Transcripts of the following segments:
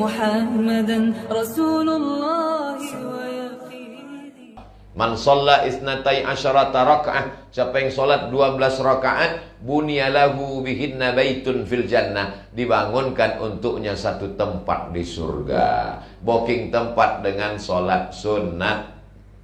محمدا رسول الله ويقيني Man sholla isnatai asyarata raka'ah Siapa yang sholat 12 rakaat Bunyalahu bihinna baitun fil jannah Dibangunkan untuknya satu tempat di surga Booking tempat dengan sholat sunat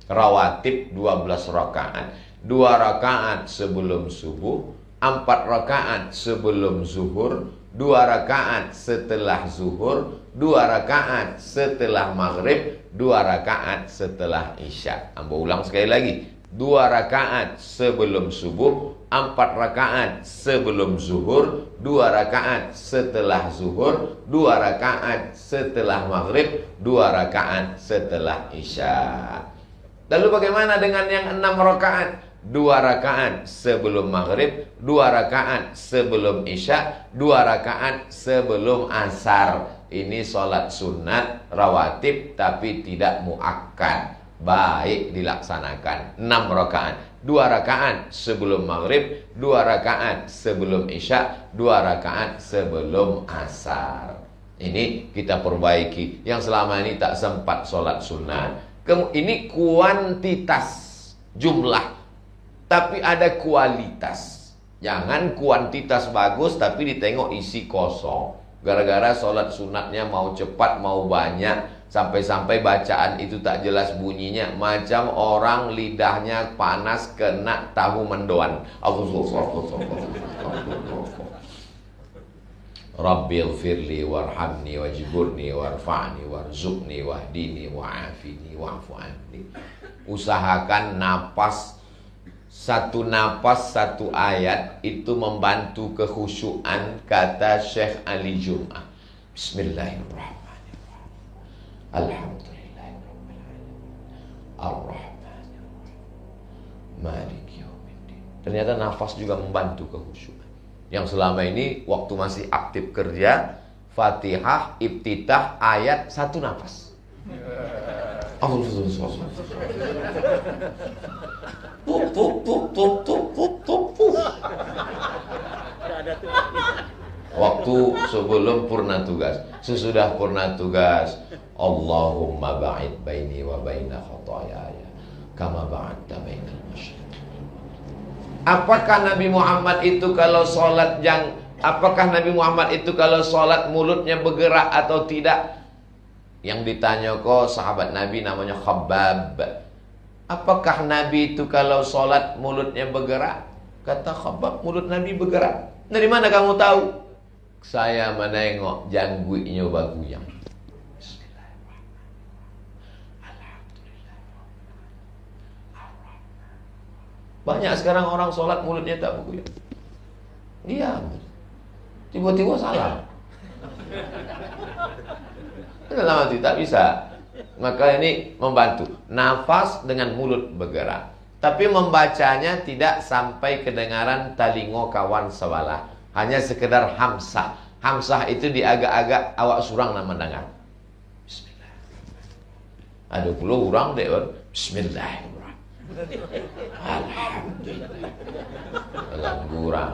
Rawatib 12 rakaat Dua rakaat sebelum subuh Empat rakaat sebelum zuhur Dua rakaat setelah zuhur Dua rakaat setelah maghrib Dua rakaat setelah isya. Ambo ulang sekali lagi. Dua rakaat sebelum subuh Empat rakaat sebelum zuhur Dua rakaat setelah zuhur Dua rakaat setelah maghrib Dua rakaat setelah isya. Lalu bagaimana dengan yang enam rakaat? Dua rakaat sebelum maghrib Dua rakaat sebelum isya Dua rakaat sebelum asar. Ini sholat sunat rawatib Tapi tidak muakkad. Baik dilaksanakan. Enam rakaat. Dua rakaat sebelum maghrib Dua rakaat sebelum isya Dua rakaat sebelum asar. Ini kita perbaiki. Yang selama ini tak sempat sholat sunat. Ini kuantitas jumlah tapi ada kualitas. Jangan kuantitas bagus tapi ditengok isi kosong. Gara-gara sholat sunatnya mau cepat mau banyak Sampai-sampai bacaan itu tak jelas bunyinya Macam orang lidahnya panas kena tahu mendoan Rabbil firli warhamni wajburni warfa'ni warzuqni wahdini wa'afini wa'fu anni Usahakan napas satu napas satu ayat itu membantu kekhusyuan kata Syekh Ali Jum'ah. Bismillahirrahmanirrahim. Alhamdulillahirrahmanirrahim. Ar-Rahmanirrahim. Malik yaumiddin. Ternyata nafas juga membantu kekhusyuan. Yang selama ini waktu masih aktif kerja, Fatihah, Ibtitah, ayat satu nafas. Allah Pup, pup, pup, pup, pup, pup, pup, pup. Waktu sebelum purna tugas Sesudah purna tugas Allahumma ba'id baini wa baina khatayaya Kama ba'adta bainal masyarakat Apakah Nabi Muhammad itu kalau sholat yang Apakah Nabi Muhammad itu kalau sholat mulutnya bergerak atau tidak? Yang ditanya kok sahabat Nabi namanya Khabbab Apakah Nabi itu kalau sholat mulutnya bergerak? Kata Khabab, mulut Nabi bergerak. Dari mana kamu tahu? Saya menengok jangguinya baguyang. Banyak sekarang orang sholat mulutnya tak berguyang. Diam. Tiba-tiba salah. Dalam hati tak bisa. Maka ini membantu. Nafas dengan mulut bergerak. Tapi membacanya tidak sampai kedengaran talingo kawan sebelah. Hanya sekedar hamsah. Hamsah itu di agak-agak awak surang mendengar. Bismillah. Ada pula orang dek Bismillahirrahmanirrahim. Alhamdulillah. Dalam kurang.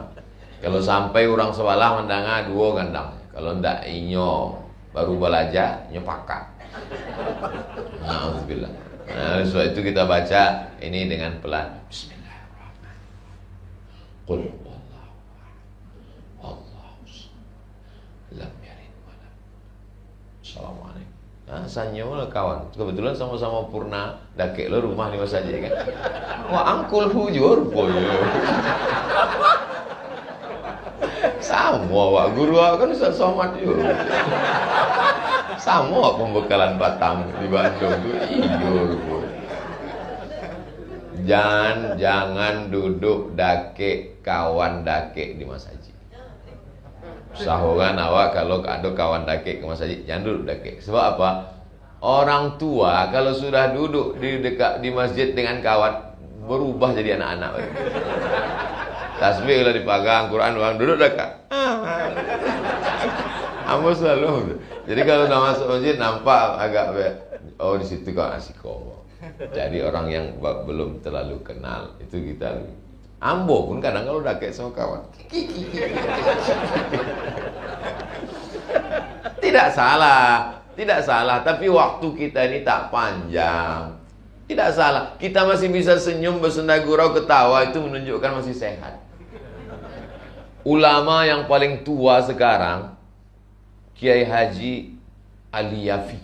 Kalau sampai orang sebelah mendengar dua gandang. Kalau ndak inyo baru belajar nyepakat. Alhamdulillah. Nah, sebab itu kita baca ini dengan pelan. Bismillahirrahmanirrahim. Assalamualaikum. Nah, sanyo lah kawan. Kebetulan sama-sama purna dakek lo rumah di saja kan. Wah, angkul hujur boyo. Sama wak guru kan Ustaz Somad juga. Sama pembekalan Batam di Bandung tuh iyo Jangan jangan duduk dake kawan dake di masjid. Sahuran awak kalau ada kawan dake ke masjid jangan duduk dake. Sebab apa? Orang tua kalau sudah duduk di dekat di masjid dengan kawan berubah jadi anak-anak. Tasbih lah dipagang, Quran duduk dekat. Ambo selalu. Jadi kalau udah masuk masjid nampak agak oh di situ kau nasi komo. Jadi orang yang belum terlalu kenal itu kita Ambo pun kadang kalau udah kayak sama kawan. Tidak salah, tidak salah, tapi waktu kita ini tak panjang. Tidak salah, kita masih bisa senyum, bersenda gurau, ketawa itu menunjukkan masih sehat. Ulama yang paling tua sekarang Kiai Haji Ali Yafi.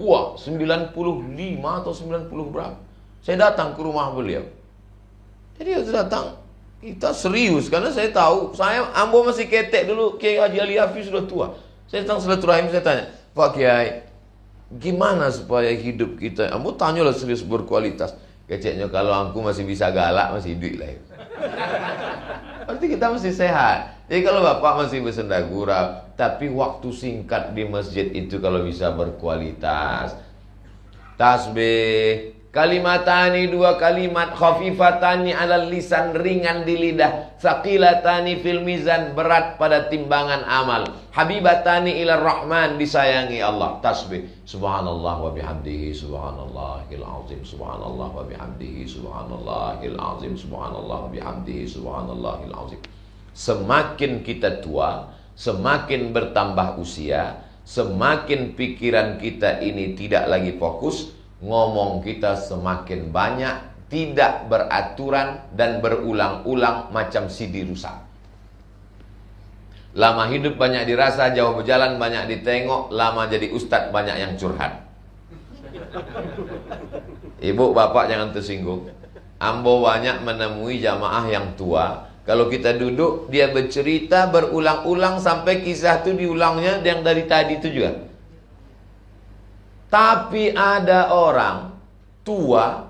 Wah, 95 atau 90 berapa? Saya datang ke rumah beliau. Jadi waktu datang kita serius karena saya tahu saya Ambo masih ketek dulu Kiai Haji Ali Yafi sudah tua. Saya datang silaturahim saya tanya, "Pak Kiai, gimana supaya hidup kita?" Ambo tanyalah serius berkualitas. Keceknya kalau aku masih bisa galak masih duit lah. Berarti kita masih sehat. Jadi kalau Bapak masih bersenda gurau, tapi waktu singkat di masjid itu kalau bisa berkualitas. Tasbih, Kalimatani dua kalimat. Khafifatani alal lisan ringan di lidah. Saqilatani fil mizan berat pada timbangan amal. Habibatani ila rahman disayangi Allah. Tasbih Subhanallah wa bihamdihi subhanallahil azim Subhanallah wa bihamdihi subhanallahil azim Subhanallah wa bihamdihi subhanallahil azim Semakin kita tua Semakin bertambah usia Semakin pikiran kita ini tidak lagi fokus ngomong kita semakin banyak, tidak beraturan dan berulang-ulang macam CD rusak. Lama hidup banyak dirasa, jauh berjalan banyak ditengok, lama jadi ustadz banyak yang curhat. Ibu bapak jangan tersinggung. Ambo banyak menemui jamaah yang tua. Kalau kita duduk, dia bercerita berulang-ulang sampai kisah itu diulangnya yang dari tadi itu juga. Tapi ada orang tua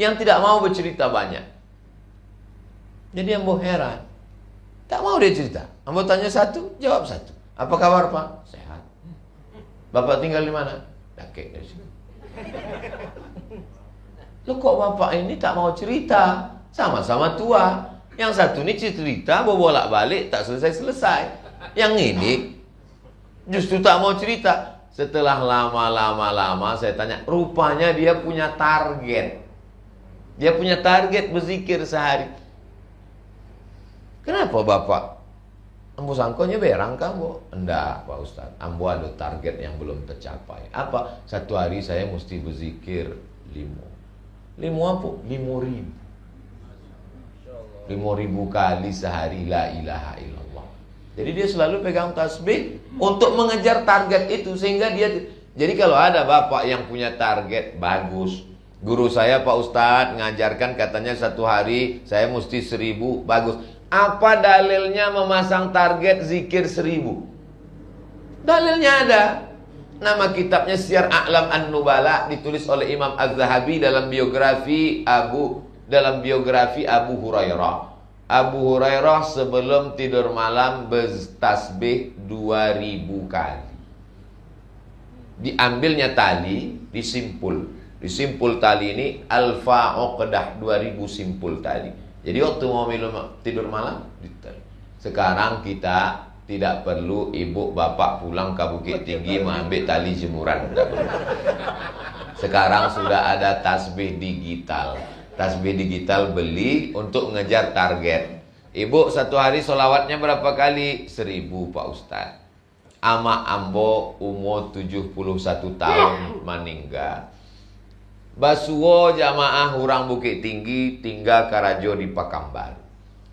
yang tidak mau bercerita banyak. Jadi mau heran. Tak mau dia cerita. Ambo tanya satu, jawab satu. Apa kabar Pak? Sehat. Bapak tinggal di mana? Dakek dari sini. Lo kok bapak ini tak mau cerita? Sama-sama tua. Yang satu ini cerita, bolak balik tak selesai-selesai. Yang ini justru tak mau cerita. Setelah lama-lama-lama saya tanya, rupanya dia punya target. Dia punya target berzikir sehari. Kenapa Bapak? Ambo sangkonya berang kamu? Enggak Pak Ustaz. Ambo ada target yang belum tercapai. Apa? Satu hari saya mesti berzikir lima. Lima apa? Lima ribu. Lima ribu kali sehari la ilaha illallah. Jadi dia selalu pegang tasbih untuk mengejar target itu sehingga dia jadi kalau ada bapak yang punya target bagus, guru saya Pak Ustadz ngajarkan katanya satu hari saya mesti seribu bagus. Apa dalilnya memasang target zikir seribu? Dalilnya ada. Nama kitabnya Syiar A'lam An-Nubala ditulis oleh Imam Az-Zahabi dalam biografi Abu dalam biografi Abu Hurairah. Abu Hurairah sebelum tidur malam bertasbih 2000 kali. Diambilnya tali, disimpul. Disimpul tali ini alfa uqdah 2000 simpul tali. Jadi waktu mau minum tidur malam, sekarang kita tidak perlu ibu bapak pulang ke Bukit Tinggi mengambil tali jemuran. Sekarang sudah ada tasbih digital tasbih digital beli untuk ngejar target. Ibu satu hari solawatnya berapa kali? Seribu Pak Ustaz. Ama Ambo umur 71 tahun meninggal. Basuwo jamaah hurang Bukit Tinggi tinggal Karajo di Pakambar.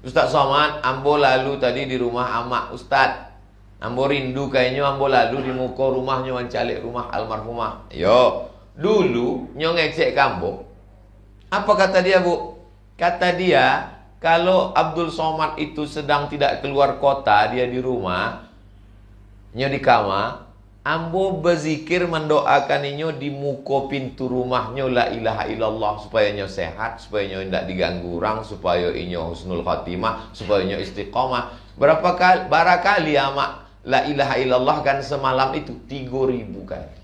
Ustaz Somad, Ambo lalu tadi di rumah Amak Ustaz. Ambo rindu kayaknya Ambo lalu di muka rumahnya wancalik rumah almarhumah. Yo, dulu nyong ngecek kambo apa kata dia bu? Kata dia kalau Abdul Somad itu sedang tidak keluar kota, dia di rumah, nyo di kamar, ambo berzikir mendoakan inyo di muko pintu rumahnya la ilaha illallah supaya nyo sehat, supaya nyo tidak diganggu orang, supaya inyo husnul khatimah, supaya nyo istiqomah. Berapa kali, barakali ama la ilaha illallah kan semalam itu 3000 kali.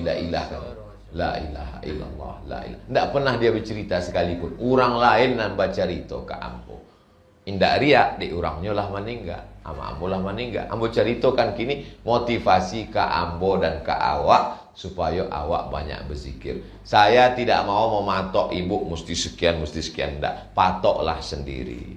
Ila ilah kan. La ilaha illallah, la ilaha. Tidak pernah dia bercerita sekalipun. Orang lain nan baca cerita ke ambo. Indak riak, di orangnya lah meninggal. Ama ambo lah meninggal. Ambo cerita kan kini motivasi ke ambo dan ke awak supaya awak banyak berzikir. Saya tidak mau mematok ibu mesti sekian, mesti sekian. Tidak. Patoklah sendiri.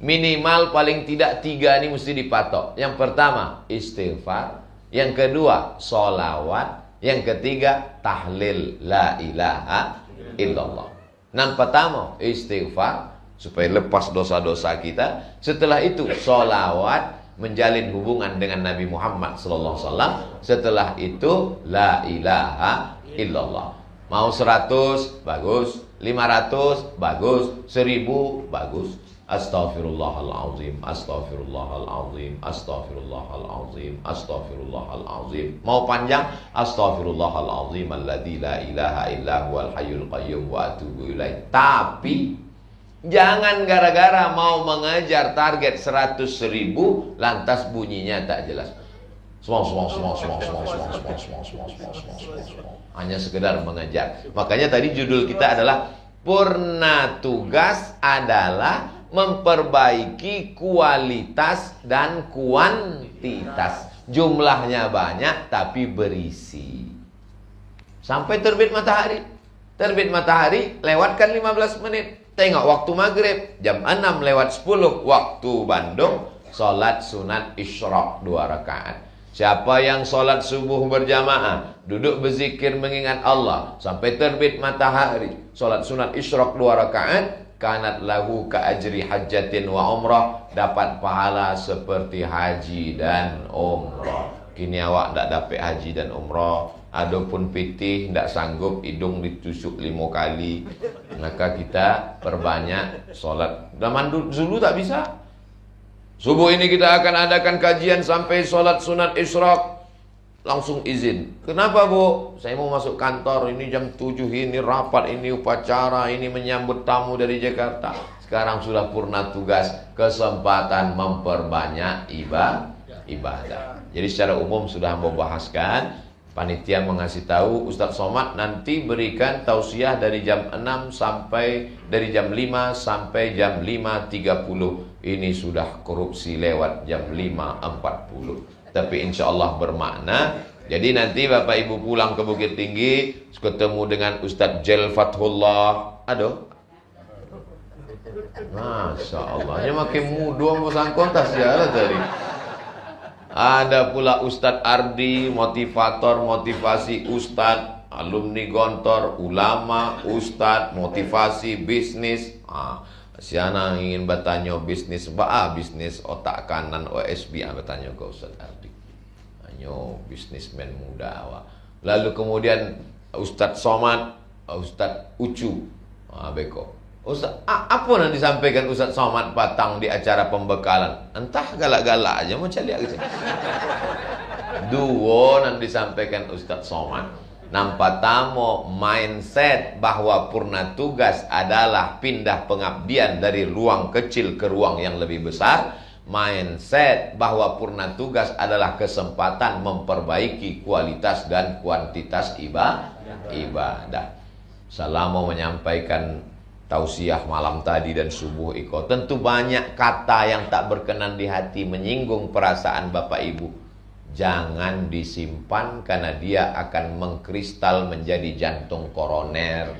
Minimal paling tidak tiga ini mesti dipatok. Yang pertama istighfar, yang kedua solawat, yang ketiga tahlil la ilaha illallah. Yang pertama istighfar supaya lepas dosa-dosa kita. Setelah itu solawat menjalin hubungan dengan Nabi Muhammad sallallahu alaihi wasallam. Setelah itu la ilaha illallah. Mau 100 bagus, 500 bagus, 1000 bagus. Astaghfirullahalazim, astaghfirullahalazim, astaghfirullahalazim, astaghfirullahalazim. Mau panjang? Astaghfirullahalazim alladzi la ilaha illa huwal hayyul qayyum wa atubu ilaih. Tapi jangan gara-gara mau mengejar target 100 ribu lantas bunyinya tak jelas. Semua, semua, semua, semua, semua, semua, semua, semua, semua, semua, semua, semua. Hanya sekedar mengejar. Makanya tadi judul kita adalah Purna tugas adalah memperbaiki kualitas dan kuantitas. Jumlahnya banyak tapi berisi. Sampai terbit matahari. Terbit matahari lewatkan 15 menit. Tengok waktu maghrib jam 6 lewat 10 waktu Bandung salat sunat isyraq dua rakaat. Siapa yang solat subuh berjamaah, duduk berzikir mengingat Allah sampai terbit matahari, solat sunat isyraq dua rakaat, kanat lahu ka ajri hajjatin wa umrah, dapat pahala seperti haji dan umrah. Kini awak tak dapat haji dan umrah, adapun pitih tak sanggup hidung ditusuk lima kali, maka kita perbanyak solat. Zaman dulu tak bisa. Subuh ini kita akan adakan kajian sampai sholat sunat isyraq. Langsung izin. Kenapa bu? Saya mau masuk kantor. Ini jam 7 ini rapat, ini upacara, ini menyambut tamu dari Jakarta. Sekarang sudah purna tugas. Kesempatan memperbanyak ibadah. Jadi secara umum sudah membahaskan. Panitia mengasih tahu Ustadz Somad nanti berikan tausiah dari jam 6 sampai dari jam 5 sampai jam 5.30 ini sudah korupsi lewat jam 5.40 tapi insya Allah bermakna. Jadi nanti Bapak Ibu pulang ke Bukit Tinggi ketemu dengan Ustadz Jel Fathullah. Aduh. Masya Allah Ini makin mudah mau kontas ya tadi. Ada pula Ustadz Ardi motivator motivasi Ustadz alumni gontor ulama Ustadz motivasi bisnis. Ah, Siana ingin bertanya bisnis apa? Ah, bisnis otak kanan OSB ah, bertanya ke Ustaz Ardi. Hanya bisnismen muda awak. Lalu kemudian Ustaz Somad, Ustaz Ucu. Ah, beko. Ustaz, apa yang disampaikan Ustaz Somad Patang di acara pembekalan? Entah galak-galak aja mau cari aja. Dua yang disampaikan Ustaz Somad. Nampak tamu mindset bahwa purna tugas adalah pindah pengabdian dari ruang kecil ke ruang yang lebih besar. Mindset bahwa purna tugas adalah kesempatan memperbaiki kualitas dan kuantitas ibadah. ibadah. Selama menyampaikan tausiah malam tadi dan subuh iko. Tentu banyak kata yang tak berkenan di hati menyinggung perasaan Bapak Ibu. Jangan disimpan karena dia akan mengkristal menjadi jantung koroner,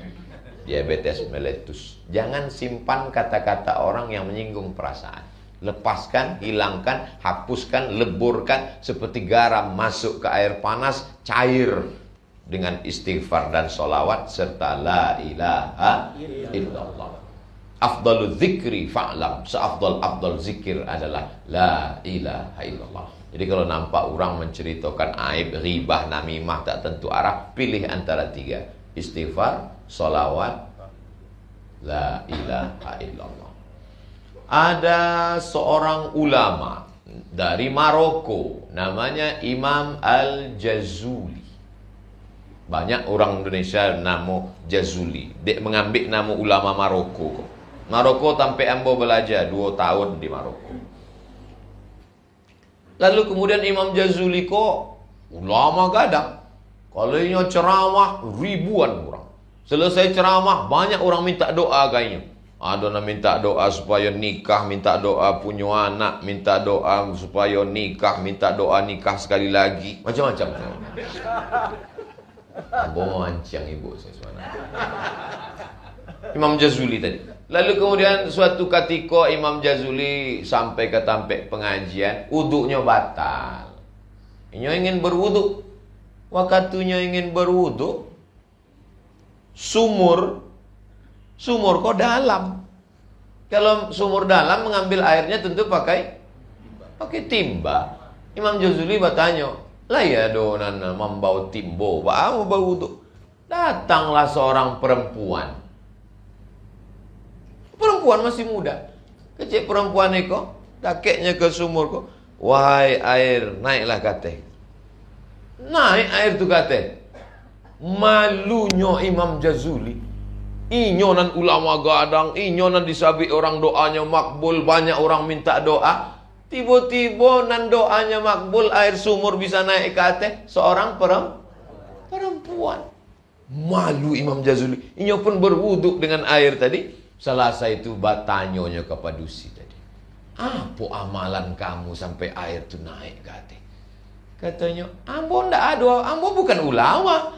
diabetes meletus. Jangan simpan kata-kata orang yang menyinggung perasaan. Lepaskan, hilangkan, hapuskan, leburkan seperti garam masuk ke air panas, cair dengan istighfar dan solawat serta la ilaha illallah. Afdalul zikri fa'lam. Seafdal afdal zikir adalah la ilaha illallah. Jadi kalau nampak orang menceritakan aib, ribah, namimah tak tentu arah, pilih antara tiga. Istighfar, solawat, la ilaha illallah. Ada seorang ulama dari Maroko, namanya Imam Al-Jazuli. Banyak orang Indonesia nama Jazuli. Dia mengambil nama ulama Maroko. Maroko sampai ambo belajar dua tahun di Maroko. Lalu kemudian Imam Jazuli kok ulama gadang. Kalau ceramah ribuan orang. Selesai ceramah banyak orang minta doa kayaknya. Ada yang minta doa supaya nikah, minta doa punya anak, minta doa supaya nikah, minta doa nikah sekali lagi. Macam-macam. Abang mancang ibu saya sebenarnya. Imam Jazuli tadi. Lalu kemudian suatu ketika Imam Jazuli sampai ke tampek pengajian, uduknya batal. Inyo ingin berwuduk. Wakatunya ingin berwuduk, sumur, sumur kok dalam. Kalau sumur dalam mengambil airnya tentu pakai pakai timba. Imam Jazuli bertanya, lah ya donana membau timbo, mau bau wuduk. Datanglah seorang perempuan Perempuan masih muda. Kecil perempuan itu, kakeknya ke sumur kok. Wahai air, naiklah kate. Naik air tu kate. Malunya Imam Jazuli. Inyonan ulama gadang, inyonan disabi orang doanya makbul, banyak orang minta doa. Tiba-tiba nan doanya makbul, air sumur bisa naik ke atas. Seorang perempuan. Malu Imam Jazuli. Inyo pun berwuduk dengan air tadi. Selasa itu batanyonya ke padusi tadi. Apa amalan kamu sampai air itu naik kata? Katanya, ambo ndak ada, ambo bukan ulama.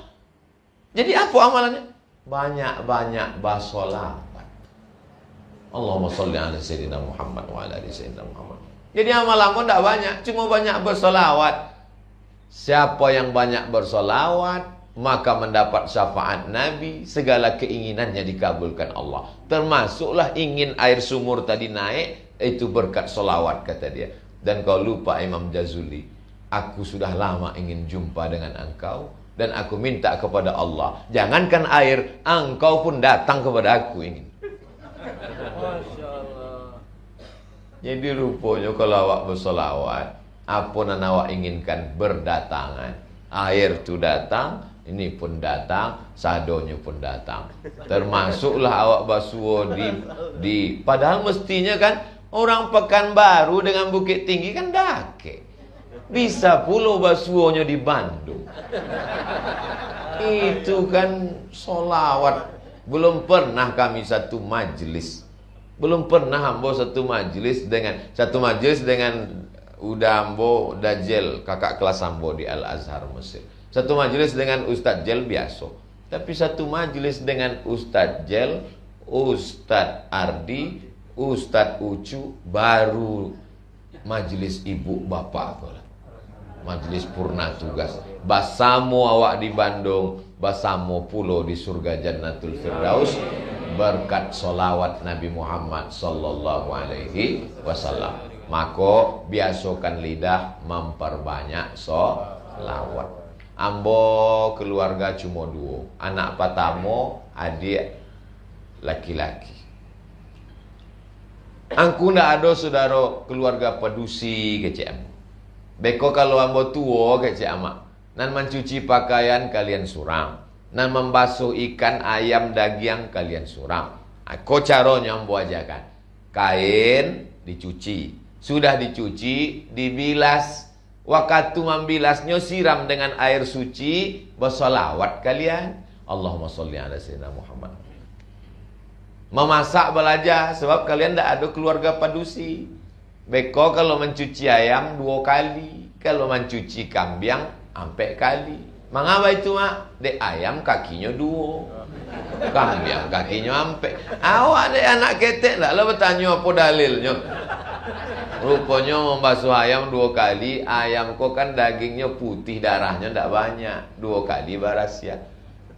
Jadi apa amalannya? Banyak-banyak basolawat. Allahumma salli ala sayyidina Muhammad wa ala ali sayyidina Muhammad. Jadi amal ambo ndak banyak, cuma banyak bersolawat. Siapa yang banyak bersolawat, maka mendapat syafaat Nabi, segala keinginannya dikabulkan Allah. Termasuklah ingin air sumur tadi naik, itu berkat solawat kata dia. Dan kau lupa Imam Jazuli, aku sudah lama ingin jumpa dengan engkau, dan aku minta kepada Allah, jangankan air, engkau pun datang kepada aku ini. Jadi rupanya kalau awak bersolawat, apa yang awak inginkan berdatangan. Air itu datang, ini pun datang, sadonya pun datang. Termasuklah awak basuo di di padahal mestinya kan orang Pekanbaru dengan Bukit Tinggi kan dake. Bisa pulau basuonya di Bandung. Itu kan solawat. Belum pernah kami satu majelis. Belum pernah ambo satu majelis dengan satu majelis dengan Udambo Dajel kakak kelas ambo di Al Azhar Mesir. Satu majelis dengan Ustadz Jel biasa. Tapi satu majelis dengan Ustadz Jel, Ustadz Ardi, Ustadz Ucu, baru majelis ibu bapak. Majelis purna tugas. Basamo awak di Bandung, basamo pulau di surga Jannatul Firdaus berkat solawat Nabi Muhammad sallallahu alaihi wasallam. Maka biasakan lidah memperbanyak solawat. Ambo keluarga cuma dua Anak pertama adik laki-laki. Angku ndak ada saudara keluarga pedusi kecik ambo. Beko kalau ambo tua kecik amak. Nan mencuci pakaian kalian suram. Nan membasuh ikan ayam daging kalian suram. Aku caranya ambo ajakan Kain dicuci. Sudah dicuci dibilas Waktu membilasnya siram dengan air suci, bersolawat kalian. Allahumma salli ala sayyidina Muhammad. Memasak belajar sebab kalian tidak ada keluarga padusi. Beko kalau mencuci ayam dua kali, kalau mencuci kambing empat kali. Mengapa itu mak? Dek ayam kakinya dua, kambing kakinya empat. Awak dek anak ketek lah, bertanya apa dalilnya? Rupanya membasuh ayam dua kali, ayam kok kan dagingnya putih, darahnya tidak banyak. Dua kali barasia.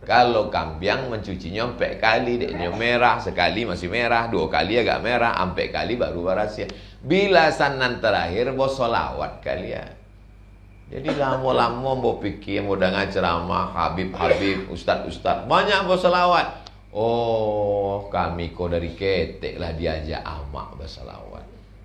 Kalau kambing mencucinya empat kali, dia merah, sekali masih merah, dua kali agak merah, empat kali baru barasia. Bila sanan terakhir, bos solawat kalian. Jadi lama-lama mau pikir, mau dengar ceramah, Habib-Habib, Ustad-Ustad, banyak bos solawat. Oh, kami kok dari ketek lah diajak amak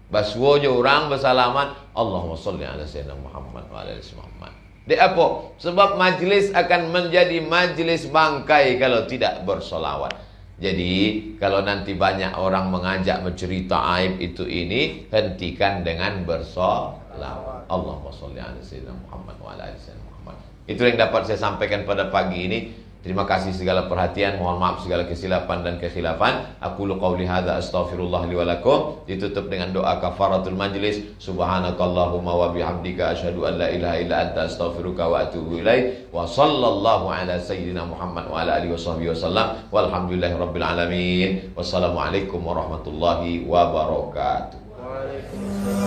Basuonya orang bersalaman Allahumma salli ala sayyidina Muhammad wa ala Muhammad Dia apa? Sebab majlis akan menjadi majlis bangkai kalau tidak bersolawat. Jadi kalau nanti banyak orang mengajak mencerita aib itu ini, hentikan dengan bersolawat. Allahumma salli ala sayyidina Muhammad wa ala Muhammad. Itu yang dapat saya sampaikan pada pagi ini. Terima kasih segala perhatian, mohon maaf segala kesilapan dan kekhilafan. Aku lu qauli hadza astaghfirullah li. Ditutup dengan doa kafaratul majlis. Subhanakallahumma wa bihamdika asyhadu an la ilaha illa anta astaghfiruka wa atubu ilaik. Wa sallallahu ala sayyidina Muhammad wa ala alihi washabbihi wasallam. Walhamdulillahi rabbil alamin. Wassalamualaikum warahmatullahi wabarakatuh. Waalaikumsalam.